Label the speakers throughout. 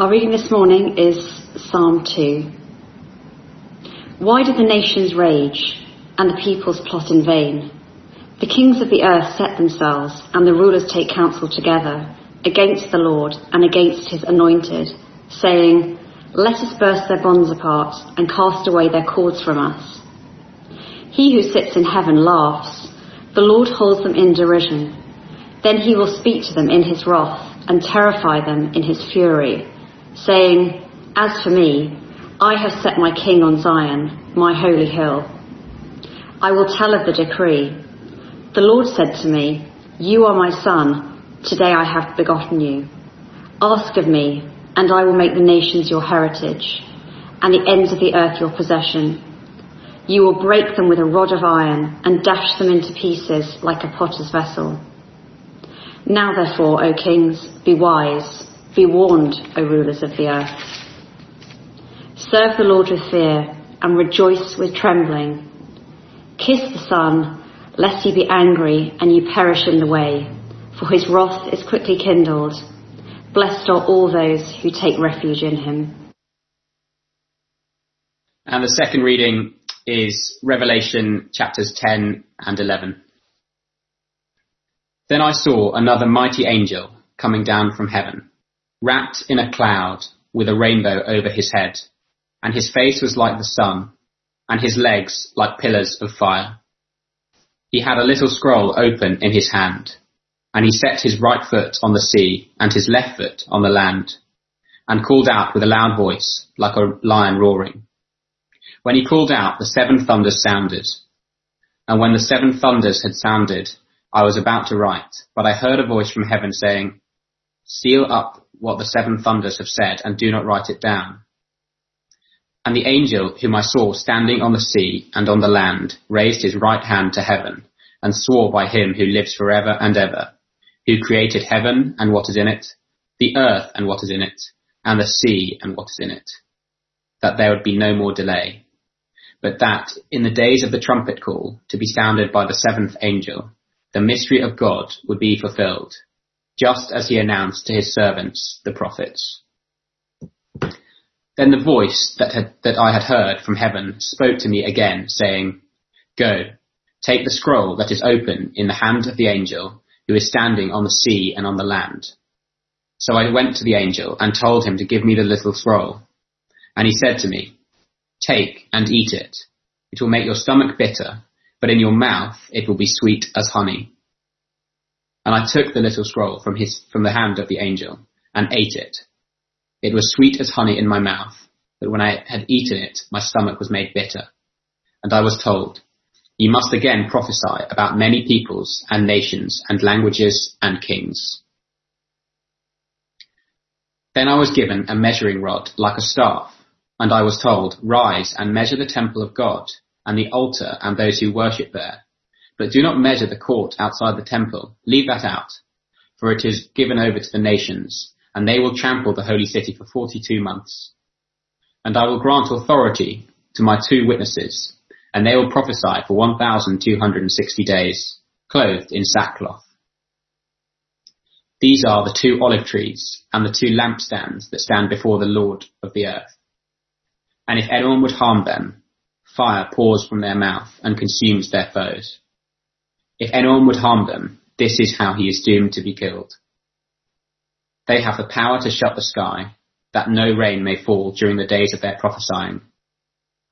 Speaker 1: Our reading this morning is Psalm 2. Why do the nations rage and the peoples plot in vain? The kings of the earth set themselves and the rulers take counsel together against the Lord and against his anointed, saying, Let us burst their bonds apart and cast away their cords from us. He who sits in heaven laughs. The Lord holds them in derision. Then he will speak to them in his wrath and terrify them in his fury, saying, As for me, I have set my king on Zion, my holy hill. I will tell of the decree. The Lord said to me, You are my son. Today I have begotten you. Ask of me, and I will make the nations your heritage, and the ends of the earth your possession. You will break them with a rod of iron, and dash them into pieces like a potter's vessel. Now therefore, O kings, be wise, be warned, O rulers of the earth. Serve the Lord with fear, and rejoice with trembling. Kiss the Son, lest he be angry and you perish in the way for his wrath is quickly kindled. Blessed are all those who take refuge in him.
Speaker 2: And the second reading is Revelation chapters 10 and 11. Then I saw another mighty angel coming down from heaven, wrapped in a cloud with a rainbow over his head, and his face was like the sun, and his legs like pillars of fire. He had a little scroll open in his hand and he set his right foot on the sea and his left foot on the land, and called out with a loud voice, like a lion roaring. When he called out, the seven thunders sounded. And when the seven thunders had sounded, I was about to write, but I heard a voice from heaven saying, Seal up what the seven thunders have said and do not write it down. And the angel whom I saw standing on the sea and on the land raised his right hand to heaven and swore by him who lives forever and ever who created heaven and what is in it, the earth and what is in it, and the sea and what is in it, that there would be no more delay, but that in the days of the trumpet call to be sounded by the seventh angel, the mystery of God would be fulfilled, just as he announced to his servants, the prophets. Then the voice that, had, that I had heard from heaven spoke to me again, saying, Go, take the scroll that is open in the hand of the angel who is standing on the sea and on the land. So I went to the angel and told him to give me the little scroll. And he said to me, Take and eat it. It will make your stomach bitter, but in your mouth it will be sweet as honey. And I took the little scroll from his, from the hand of the angel and ate it. It was sweet as honey in my mouth, but when I had eaten it, my stomach was made bitter. And I was told, you must again prophesy about many peoples and nations and languages and kings. Then I was given a measuring rod like a staff, and I was told, Rise and measure the temple of God, and the altar and those who worship there. But do not measure the court outside the temple. Leave that out, for it is given over to the nations, and they will trample the holy city for 42 months. And I will grant authority to my two witnesses, and they will prophesy for 1,260 days, clothed in sackcloth. These are the two olive trees and the two lampstands that stand before the Lord of the earth. And if anyone would harm them, fire pours from their mouth and consumes their foes. If anyone would harm them, this is how he is doomed to be killed. They have the power to shut the sky, that no rain may fall during the days of their prophesying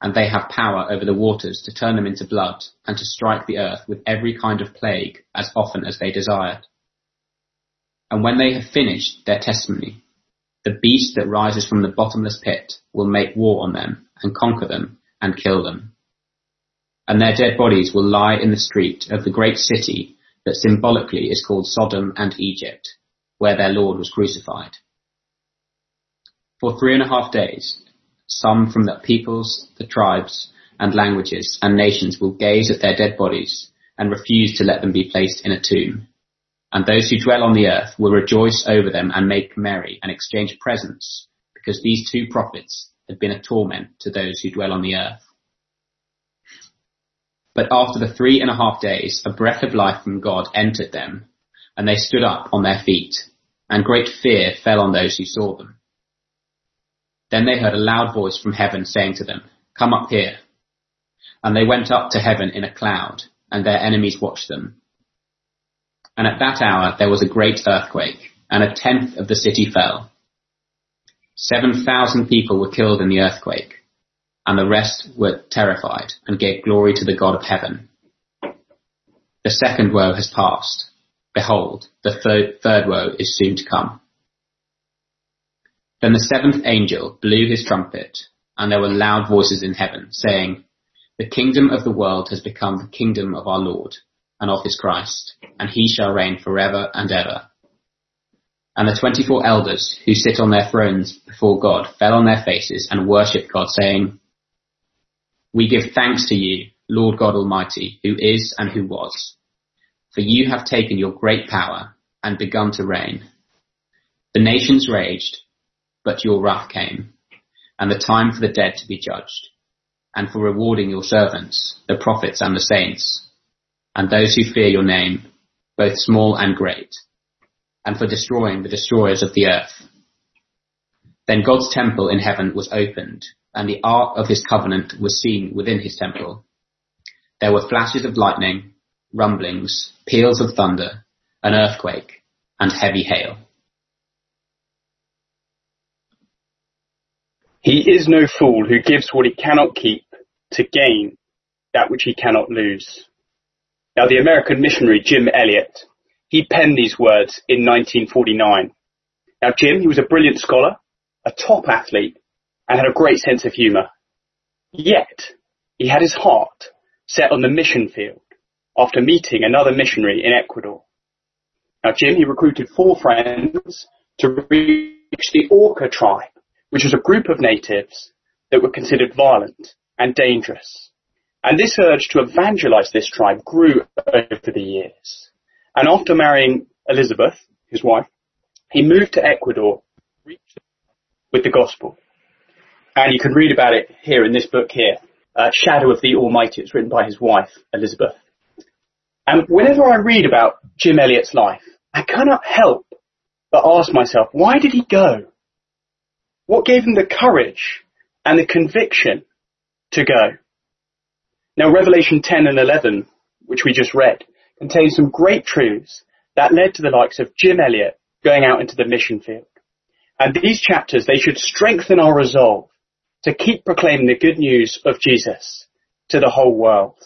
Speaker 2: and they have power over the waters to turn them into blood and to strike the earth with every kind of plague as often as they desire. And when they have finished their testimony, the beast that rises from the bottomless pit will make war on them and conquer them and kill them. And their dead bodies will lie in the street of the great city that symbolically is called Sodom and Egypt, where their Lord was crucified. For three and a half days, some from the peoples, the tribes, and languages and nations will gaze at their dead bodies and refuse to let them be placed in a tomb. And those who dwell on the earth will rejoice over them and make merry and exchange presents, because these two prophets have been a torment to those who dwell on the earth. But after the three and a half days, a breath of life from God entered them, and they stood up on their feet, and great fear fell on those who saw them. Then they heard a loud voice from heaven saying to them, Come up here. And they went up to heaven in a cloud, and their enemies watched them. And at that hour there was a great earthquake, and a tenth of the city fell. Seven thousand people were killed in the earthquake, and the rest were terrified and gave glory to the God of heaven. The second woe has passed. Behold, the third, third woe is soon to come. Then the seventh angel blew his trumpet, and there were loud voices in heaven, saying, The kingdom of the world has become the kingdom of our Lord, and of his Christ, and he shall reign forever and ever. And the twenty-four elders who sit on their thrones before God fell on their faces and worshipped God, saying, We give thanks to you, Lord God Almighty, who is and who was. For you have taken your great power and begun to reign. The nations raged, but your wrath came, and the time for the dead to be judged, and for rewarding your servants, the prophets and the saints, and those who fear your name, both small and great, and for destroying the destroyers of the earth. Then God's temple in heaven was opened, and the ark of his covenant was seen within his temple. There were flashes of lightning, rumblings, peals of thunder, an earthquake, and heavy hail.
Speaker 3: He is no fool who gives what he cannot keep to gain that which he cannot lose. Now the American missionary Jim Elliot, he penned these words in 1949. Now Jim, he was a brilliant scholar, a top athlete, and had a great sense of humour. Yet, he had his heart set on the mission field after meeting another missionary in Ecuador. Now Jim, he recruited four friends to reach the Auca tribe which was a group of natives that were considered violent and dangerous. And this urge to evangelize this tribe grew over the years. And after marrying Elizabeth, his wife, he moved to Ecuador with the gospel. And you can read about it here in this book here, uh, Shadow of the Almighty. It's written by his wife, Elizabeth. And whenever I read about Jim Elliot's life, I cannot help but ask myself, why did he go? What gave him the courage and the conviction to go? Now Revelation 10 and 11, which we just read, contains some great truths that led to the likes of Jim Elliot going out into the mission field. And these chapters, they should strengthen our resolve to keep proclaiming the good news of Jesus to the whole world.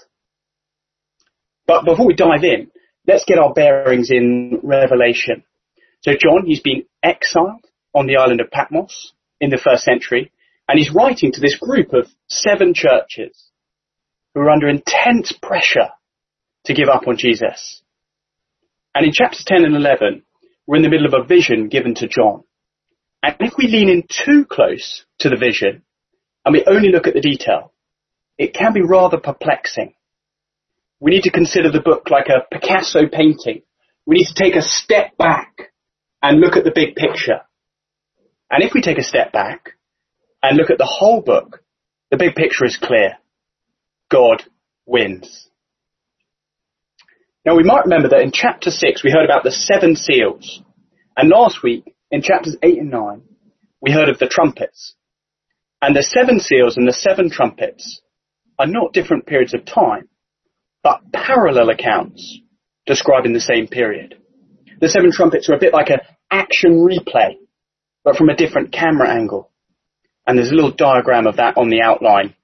Speaker 3: But before we dive in, let's get our bearings in Revelation. So John, he's been exiled on the island of Patmos in the first century, and he's writing to this group of seven churches who are under intense pressure to give up on Jesus. And in chapters 10 and 11, we're in the middle of a vision given to John. And if we lean in too close to the vision, and we only look at the detail, it can be rather perplexing. We need to consider the book like a Picasso painting. We need to take a step back and look at the big picture. And if we take a step back and look at the whole book, the big picture is clear. God wins. Now we might remember that in chapter 6 we heard about the seven seals. And last week in chapters 8 and 9 we heard of the trumpets. And the seven seals and the seven trumpets are not different periods of time, but parallel accounts describing the same period. The seven trumpets are a bit like an action replay but from a different camera angle. And there's a little diagram of that on the outline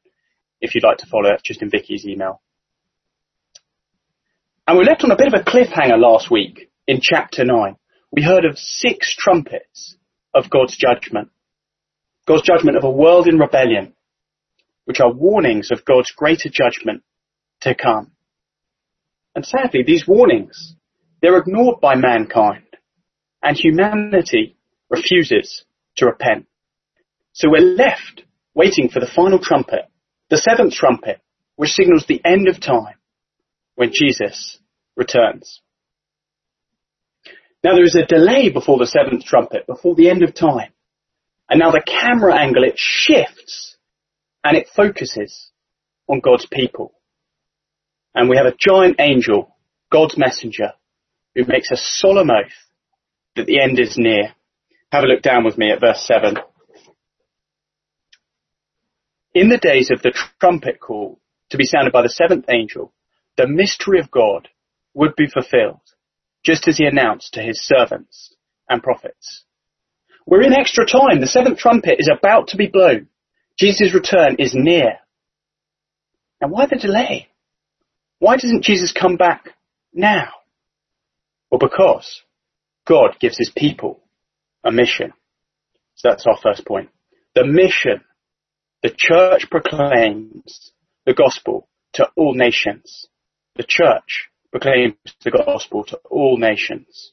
Speaker 3: if you'd like to follow it, just in Vicky's email. And we left on a bit of a cliffhanger last week in chapter 9. We heard of six trumpets of God's judgment. God's judgment of a world in rebellion, which are warnings of God's greater judgment to come. And sadly, these warnings, they're ignored by mankind, and humanity refuses to repent. So we're left waiting for the final trumpet, the seventh trumpet, which signals the end of time when Jesus returns. Now there is a delay before the seventh trumpet, before the end of time. And now the camera angle, it shifts and it focuses on God's people. And we have a giant angel, God's messenger, who makes a solemn oath that the end is near. Have a look down with me at verse 7. In the days of the trumpet call to be sounded by the seventh angel, the mystery of God would be fulfilled, just as he announced to his servants and prophets. We're in extra time. The seventh trumpet is about to be blown. Jesus' return is near. Now why the delay? Why doesn't Jesus come back now? Well, because God gives his people a mission. So that's our first point. The mission. The church proclaims the gospel to all nations. The church proclaims the gospel to all nations.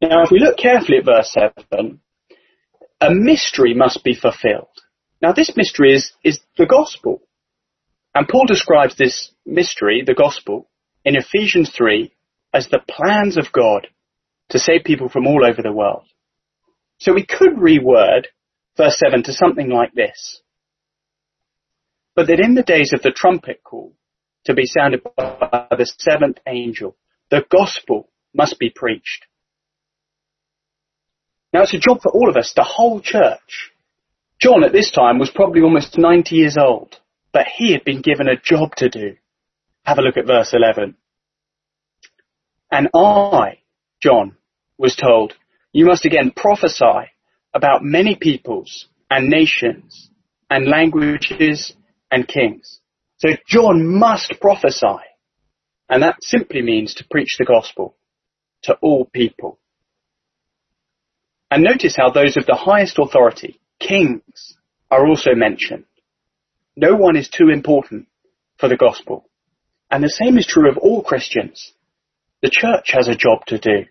Speaker 3: Now, if we look carefully at verse 7, a mystery must be fulfilled. Now, this mystery is, is the gospel. And Paul describes this mystery, the gospel, in Ephesians 3 as the plans of God to save people from all over the world. So we could reword verse 7 to something like this. But that in the days of the trumpet call to be sounded by the seventh angel, the gospel must be preached. Now it's a job for all of us, the whole church. John at this time was probably almost 90 years old, but he had been given a job to do. Have a look at verse 11. And I, John, was told, you must again prophesy about many peoples and nations and languages and kings. So John must prophesy. And that simply means to preach the gospel to all people. And notice how those of the highest authority, kings, are also mentioned. No one is too important for the gospel. And the same is true of all Christians. The church has a job to do.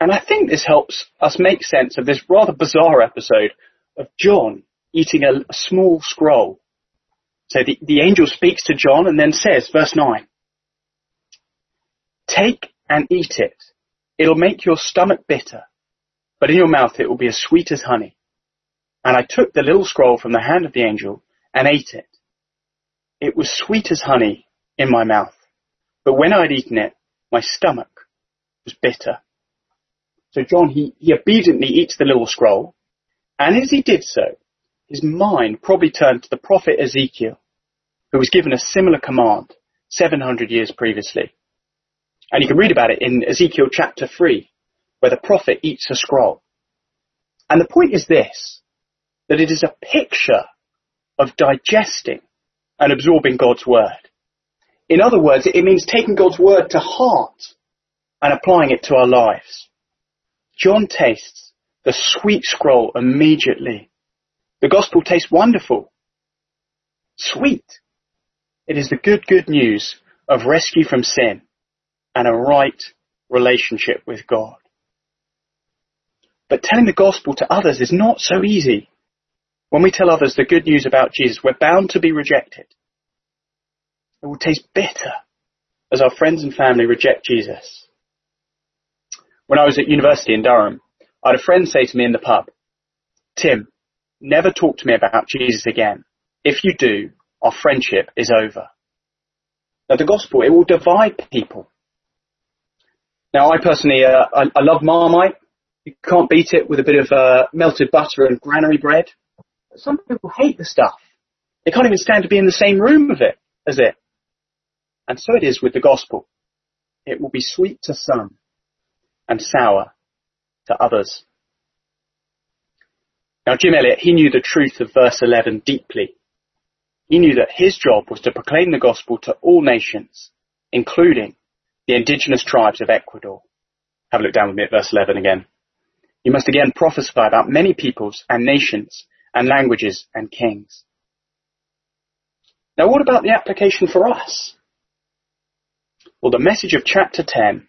Speaker 3: And I think this helps us make sense of this rather bizarre episode of John eating a, a small scroll. So the, the angel speaks to John and then says, verse 9, Take and eat it. It'll make your stomach bitter but in your mouth it will be as sweet as honey. And I took the little scroll from the hand of the angel and ate it. It was sweet as honey in my mouth, but when I had eaten it, my stomach was bitter. So John, he, he obediently eats the little scroll, and as he did so, his mind probably turned to the prophet Ezekiel, who was given a similar command 700 years previously. And you can read about it in Ezekiel chapter 3, where the prophet eats a scroll. And the point is this, that it is a picture of digesting and absorbing God's word. In other words, it means taking God's word to heart and applying it to our lives. John tastes the sweet scroll immediately. The gospel tastes wonderful. Sweet. It is the good, good news of rescue from sin and a right relationship with God. But telling the gospel to others is not so easy. When we tell others the good news about Jesus, we're bound to be rejected. It will taste bitter as our friends and family reject Jesus. When I was at university in Durham, I had a friend say to me in the pub, Tim, never talk to me about Jesus again. If you do, our friendship is over. Now the gospel, it will divide people. Now I personally, uh, I, I love Marmite. You can't beat it with a bit of uh, melted butter and granary bread. But some people hate the stuff. They can't even stand to be in the same room with it as it. And so it is with the gospel. It will be sweet to some and sour to others. Now Jim Elliot, he knew the truth of verse 11 deeply. He knew that his job was to proclaim the gospel to all nations, including the indigenous tribes of Ecuador. Have a look down with me at verse 11 again. You must again prophesy about many peoples and nations and languages and kings. Now what about the application for us? Well, the message of chapter 10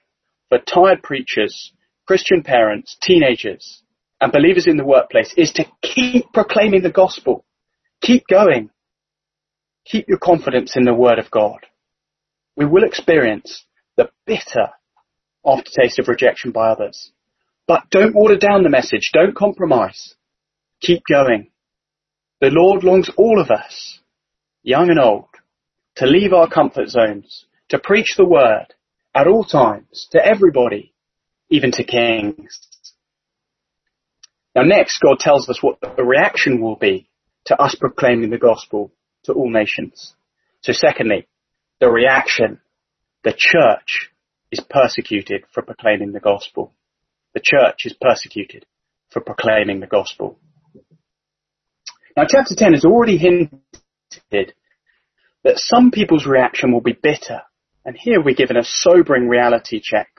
Speaker 3: for tired preachers, Christian parents, teenagers, and believers in the workplace is to keep proclaiming the gospel. Keep going. Keep your confidence in the word of God. We will experience the bitter aftertaste of rejection by others. But don't water down the message. Don't compromise. Keep going. The Lord longs all of us, young and old, to leave our comfort zones, to preach the word at all times, to everybody, even to kings. Now next, God tells us what the reaction will be to us proclaiming the gospel to all nations. So secondly, the reaction. The church is persecuted for proclaiming the gospel. The church is persecuted for proclaiming the gospel. Now chapter 10 has already hinted that some people's reaction will be bitter. And here we're given a sobering reality check.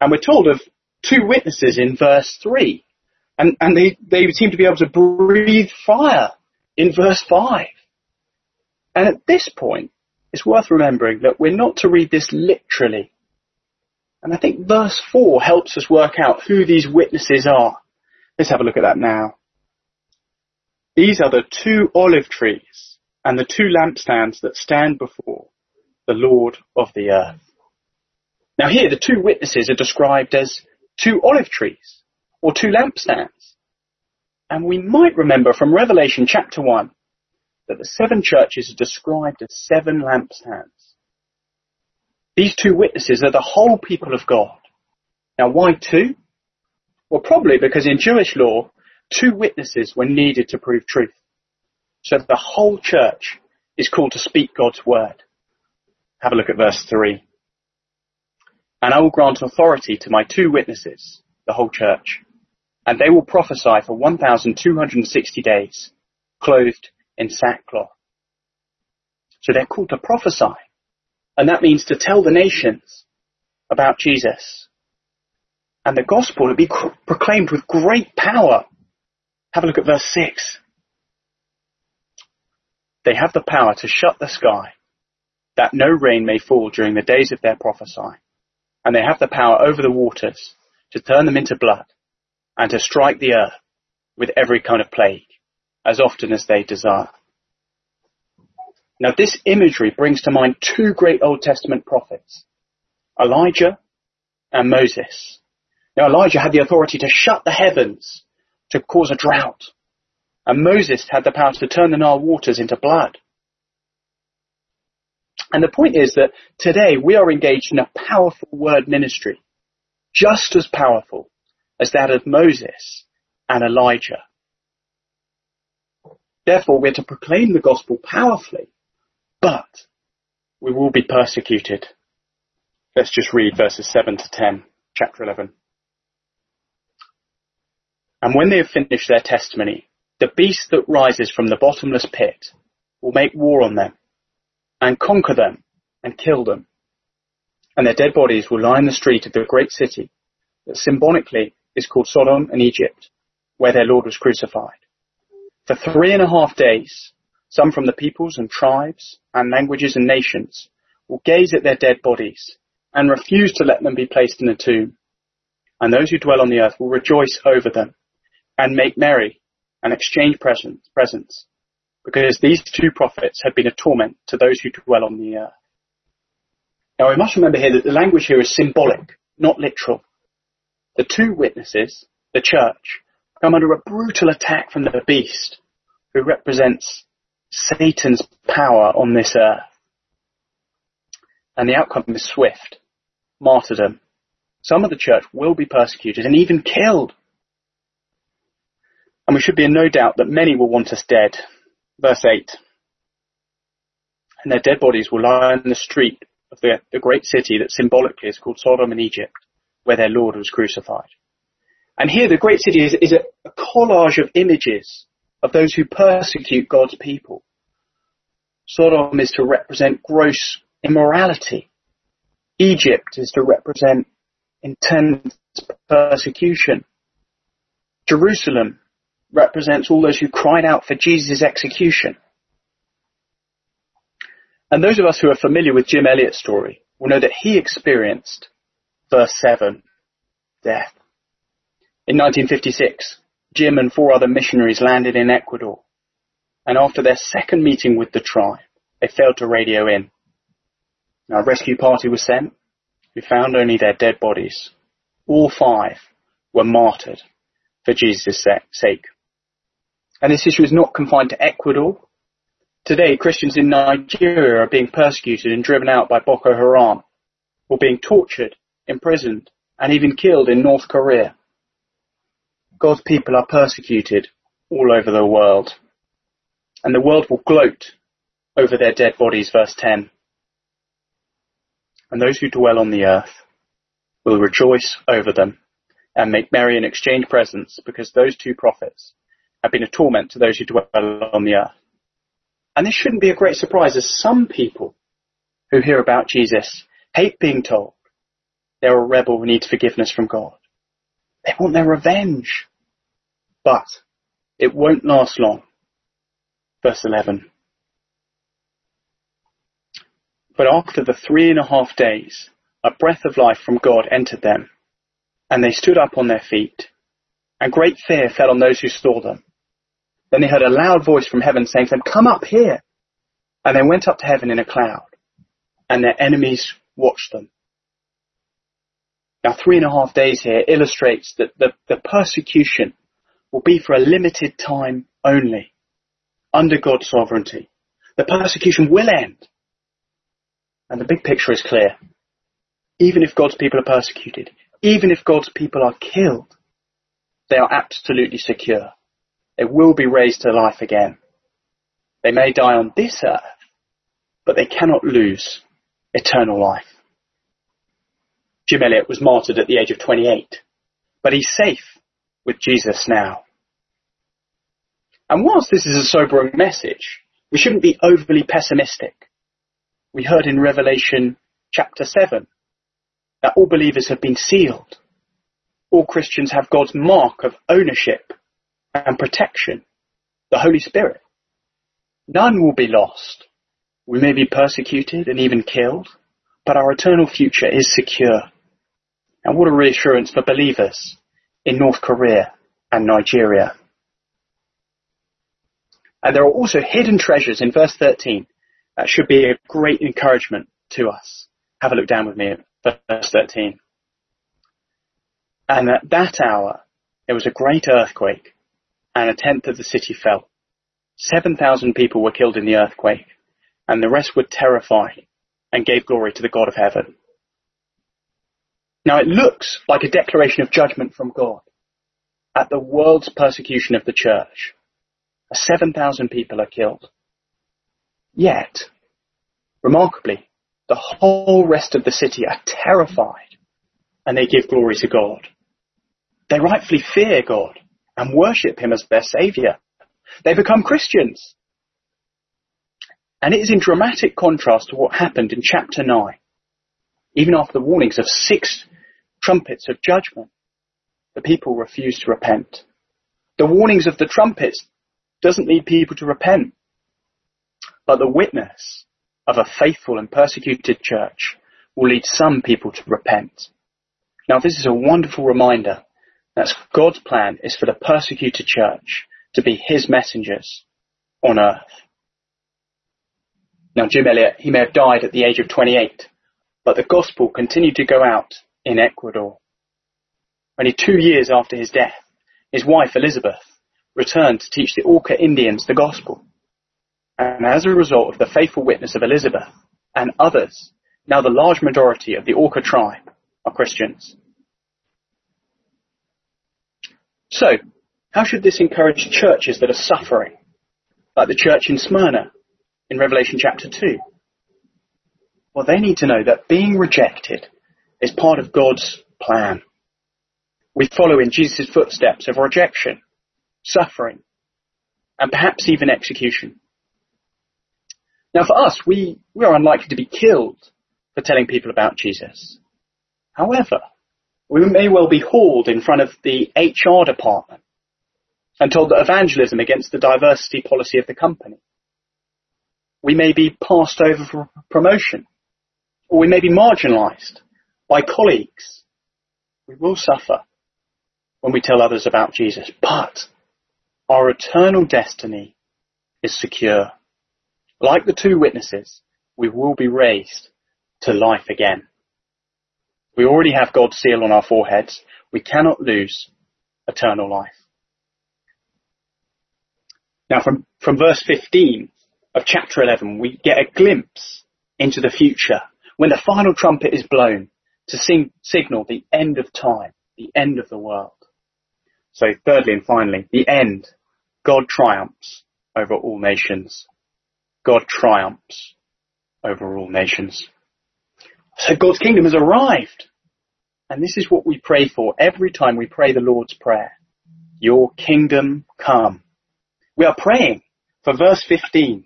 Speaker 3: And we're told of two witnesses in verse 3. And, and they, they seem to be able to breathe fire in verse 5. And at this point, it's worth remembering that we're not to read this literally. And I think verse 4 helps us work out who these witnesses are. Let's have a look at that now. These are the two olive trees and the two lampstands that stand before the Lord of the earth. Now here the two witnesses are described as two olive trees or two lampstands. And we might remember from Revelation chapter 1 that the seven churches are described as seven lampstands. These two witnesses are the whole people of God. Now why two? Well probably because in Jewish law, two witnesses were needed to prove truth. So the whole church is called to speak God's word. Have a look at verse 3. And I will grant authority to my two witnesses, the whole church, and they will prophesy for 1,260 days, clothed in sackcloth. So they're called to prophesy. And that means to tell the nations about Jesus. And the gospel to be proclaimed with great power. Have a look at verse 6. They have the power to shut the sky, that no rain may fall during the days of their prophesying. And they have the power over the waters to turn them into blood and to strike the earth with every kind of plague as often as they desire. Now this imagery brings to mind two great Old Testament prophets, Elijah and Moses. Now Elijah had the authority to shut the heavens to cause a drought. And Moses had the power to turn the Nile waters into blood. And the point is that today we are engaged in a powerful word ministry, just as powerful as that of Moses and Elijah. Therefore, we're to proclaim the gospel powerfully, but we will be persecuted. Let's just read verses 7 to 10, chapter 11. And when they have finished their testimony, the beast that rises from the bottomless pit will make war on them and conquer them and kill them. And their dead bodies will lie in the street of the great city that symbolically is called Sodom and Egypt, where their Lord was crucified. For three and a half days, some from the peoples and tribes and languages and nations will gaze at their dead bodies and refuse to let them be placed in a tomb. And those who dwell on the earth will rejoice over them and make merry and exchange presents, presents because these two prophets have been a torment to those who dwell on the earth. Now we must remember here that the language here is symbolic, not literal. The two witnesses, the church, come under a brutal attack from the beast, who represents Satan's power on this earth. And the outcome is swift. Martyrdom. Some of the church will be persecuted and even killed. And we should be in no doubt that many will want us dead. Verse 8. And their dead bodies will lie in the street of the, the great city that symbolically is called Sodom and Egypt where their Lord was crucified. And here the great city is, is a, a collage of images of those who persecute God's people. Sodom is to represent gross immorality. Egypt is to represent intense persecution. Jerusalem represents all those who cried out for Jesus' execution. And those of us who are familiar with Jim Elliot's story will know that he experienced verse 7, death. In 1956, Jim and four other missionaries landed in Ecuador, and after their second meeting with the tribe, they failed to radio in. Now, a rescue party was sent, who found only their dead bodies. All five were martyred for Jesus' sake. And this issue is not confined to Ecuador. Today, Christians in Nigeria are being persecuted and driven out by Boko Haram, or being tortured imprisoned, and even killed in North Korea. God's people are persecuted all over the world. and the world will gloat over their dead bodies, verse 10. And those who dwell on the earth will rejoice over them and make merry and exchange presents because those two prophets have been a torment to those who dwell on the earth. And this shouldn't be a great surprise as some people who hear about Jesus hate being told they're a rebel who needs forgiveness from God. They want their revenge. But it won't last long. Verse 11. But after the three and a half days, a breath of life from God entered them, and they stood up on their feet, and great fear fell on those who saw them. Then they heard a loud voice from heaven saying to them, Come up here! And they went up to heaven in a cloud, and their enemies watched them. Now, three and a half days here illustrates that the, the persecution will be for a limited time only, under God's sovereignty. The persecution will end. And the big picture is clear. Even if God's people are persecuted, even if God's people are killed, they are absolutely secure. They will be raised to life again. They may die on this earth, but they cannot lose eternal life. Jim Elliot was martyred at the age of 28, but he's safe with Jesus now. And whilst this is a sobering message, we shouldn't be overly pessimistic. We heard in Revelation chapter 7 that all believers have been sealed. All Christians have God's mark of ownership and protection, the Holy Spirit. None will be lost. We may be persecuted and even killed, but our eternal future is secure. And what a reassurance for believers in North Korea and Nigeria. And there are also hidden treasures in verse 13 that should be a great encouragement to us. Have a look down with me at verse 13. And at that hour, there was a great earthquake and a tenth of the city fell. 7,000 people were killed in the earthquake and the rest were terrified and gave glory to the God of heaven. Now it looks like a declaration of judgment from God at the world's persecution of the church. 7,000 people are killed. Yet, remarkably, the whole rest of the city are terrified and they give glory to God. They rightfully fear God and worship Him as their Saviour. They become Christians. And it is in dramatic contrast to what happened in chapter 9. Even after the warnings of six trumpets of judgment, the people refuse to repent. The warnings of the trumpets doesn't lead people to repent. But the witness of a faithful and persecuted church will lead some people to repent. Now this is a wonderful reminder that God's plan is for the persecuted church to be his messengers on earth. Now Jim Elliot, he may have died at the age of 28, but the gospel continued to go out in Ecuador. Only two years after his death, his wife Elizabeth returned to teach the Auca Indians the gospel. And as a result of the faithful witness of Elizabeth and others, now the large majority of the Auca tribe are Christians. So, how should this encourage churches that are suffering, like the church in Smyrna in Revelation chapter 2? Well, they need to know that being rejected is part of God's plan. We follow in Jesus' footsteps of rejection suffering, and perhaps even execution. Now for us, we, we are unlikely to be killed for telling people about Jesus. However, we may well be hauled in front of the HR department and told that evangelism against the diversity policy of the company. We may be passed over for promotion, or we may be marginalized by colleagues. We will suffer when we tell others about Jesus, but our eternal destiny is secure. Like the two witnesses, we will be raised to life again. We already have God's seal on our foreheads. We cannot lose eternal life. Now from, from verse 15 of chapter 11, we get a glimpse into the future when the final trumpet is blown to sing, signal the end of time, the end of the world. So thirdly and finally, the end. God triumphs over all nations. God triumphs over all nations. So God's kingdom has arrived. And this is what we pray for every time we pray the Lord's Prayer. Your kingdom come. We are praying for verse 15.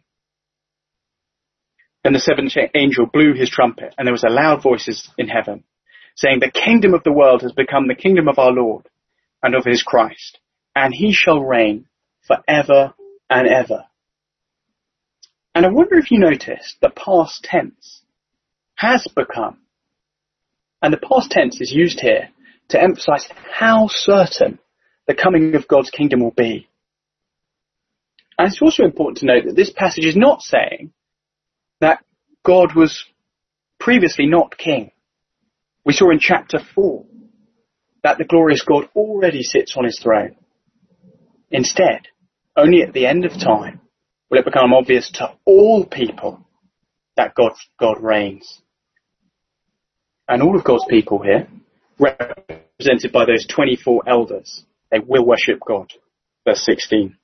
Speaker 3: Then the seventh angel blew his trumpet and there was a loud voice in heaven saying, the kingdom of the world has become the kingdom of our Lord and of his Christ and he shall reign forever and ever. And I wonder if you noticed the past tense has become. And the past tense is used here to emphasize how certain the coming of God's kingdom will be. And it's also important to note that this passage is not saying that God was previously not king. We saw in chapter 4 that the glorious God already sits on his throne. Instead, only at the end of time will it become obvious to all people that God, God reigns. And all of God's people here, represented by those 24 elders, they will worship God. Verse 16.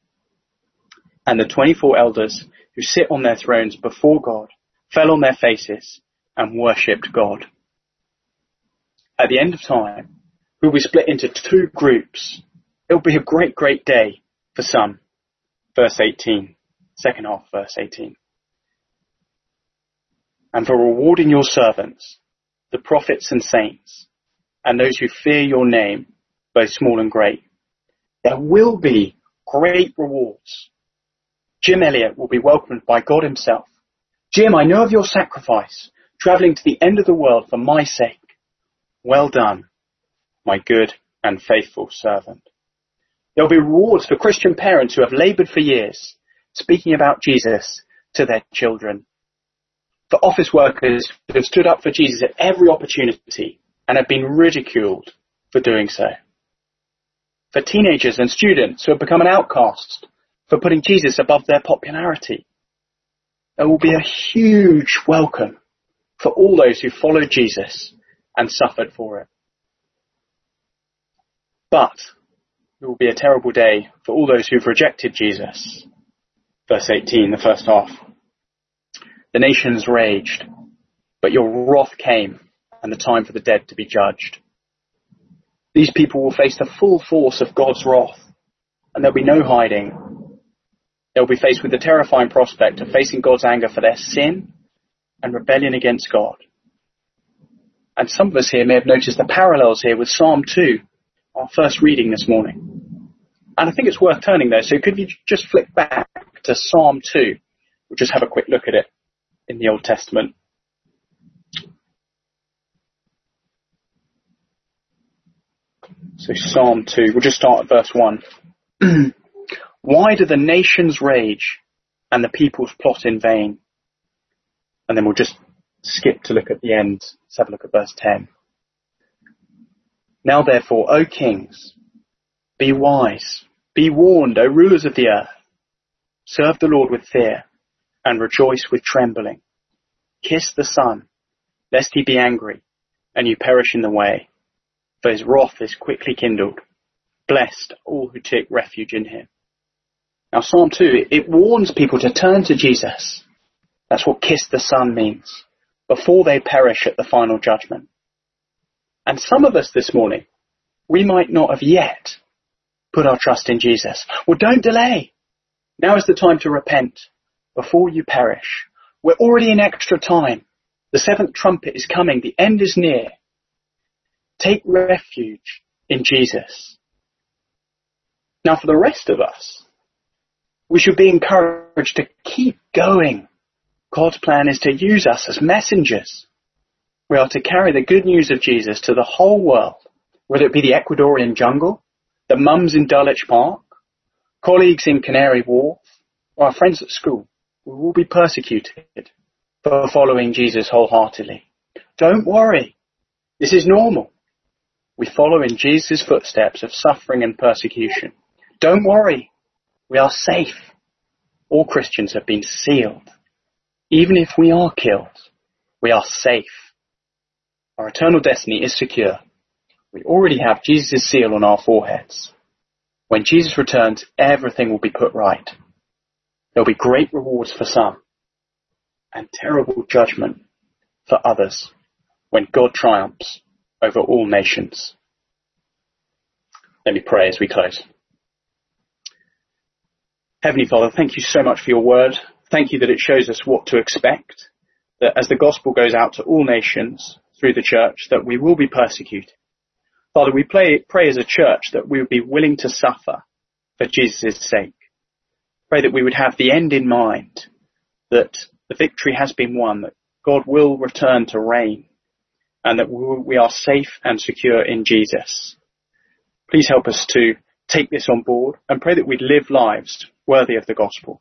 Speaker 3: And the 24 elders who sit on their thrones before God fell on their faces and worshipped God. At the end of time, we'll be split into two groups. It'll be a great, great day for some. Verse 18, second half, verse 18. And for rewarding your servants, the prophets and saints, and those who fear your name, both small and great. There will be great rewards. Jim Elliot will be welcomed by God himself. Jim, I know of your sacrifice, traveling to the end of the world for my sake. Well done, my good and faithful servant. There'll be rewards for Christian parents who have labored for years, speaking about Jesus to their children. For office workers who have stood up for Jesus at every opportunity and have been ridiculed for doing so. For teenagers and students who have become an outcast for putting Jesus above their popularity. There will be a huge welcome for all those who follow Jesus and suffered for it. But it will be a terrible day for all those who've rejected Jesus. Verse 18, the first half. The nations raged, but your wrath came and the time for the dead to be judged. These people will face the full force of God's wrath and there'll be no hiding. They'll be faced with the terrifying prospect of facing God's anger for their sin and rebellion against God. And some of us here may have noticed the parallels here with Psalm 2 our first reading this morning. And I think it's worth turning there. So could you just flick back to Psalm 2? We'll just have a quick look at it in the Old Testament. So Psalm 2, we'll just start at verse 1. Why do the nations rage and the peoples plot in vain? And then we'll just skip to look at the end. Let's have a look at verse 10. Now therefore, O kings, be wise, be warned, O rulers of the earth. Serve the Lord with fear and rejoice with trembling. Kiss the Son, lest he be angry and you perish in the way, for his wrath is quickly kindled. Blessed all who take refuge in him. Now Psalm 2, it warns people to turn to Jesus. That's what kiss the Son means, before they perish at the final judgment. And some of us this morning, we might not have yet put our trust in Jesus. Well, don't delay. Now is the time to repent before you perish. We're already in extra time. The seventh trumpet is coming. The end is near. Take refuge in Jesus. Now for the rest of us, we should be encouraged to keep going. God's plan is to use us as messengers we are to carry the good news of Jesus to the whole world, whether it be the Ecuadorian jungle, the mums in Dulwich Park, colleagues in Canary Wharf, or our friends at school. We will be persecuted for following Jesus wholeheartedly. Don't worry. This is normal. We follow in Jesus' footsteps of suffering and persecution. Don't worry. We are safe. All Christians have been sealed. Even if we are killed, we are safe. Our eternal destiny is secure. We already have Jesus' seal on our foreheads. When Jesus returns, everything will be put right. There'll be great rewards for some and terrible judgment for others when God triumphs over all nations. Let me pray as we close. Heavenly Father, thank you so much for your word. Thank you that it shows us what to expect, that as the gospel goes out to all nations through the church, that we will be persecuted. Father, we pray, pray as a church that we would be willing to suffer for Jesus' sake. Pray that we would have the end in mind, that the victory has been won, that God will return to reign, and that we are safe and secure in Jesus. Please help us to take this on board and pray that we live lives worthy of the gospel.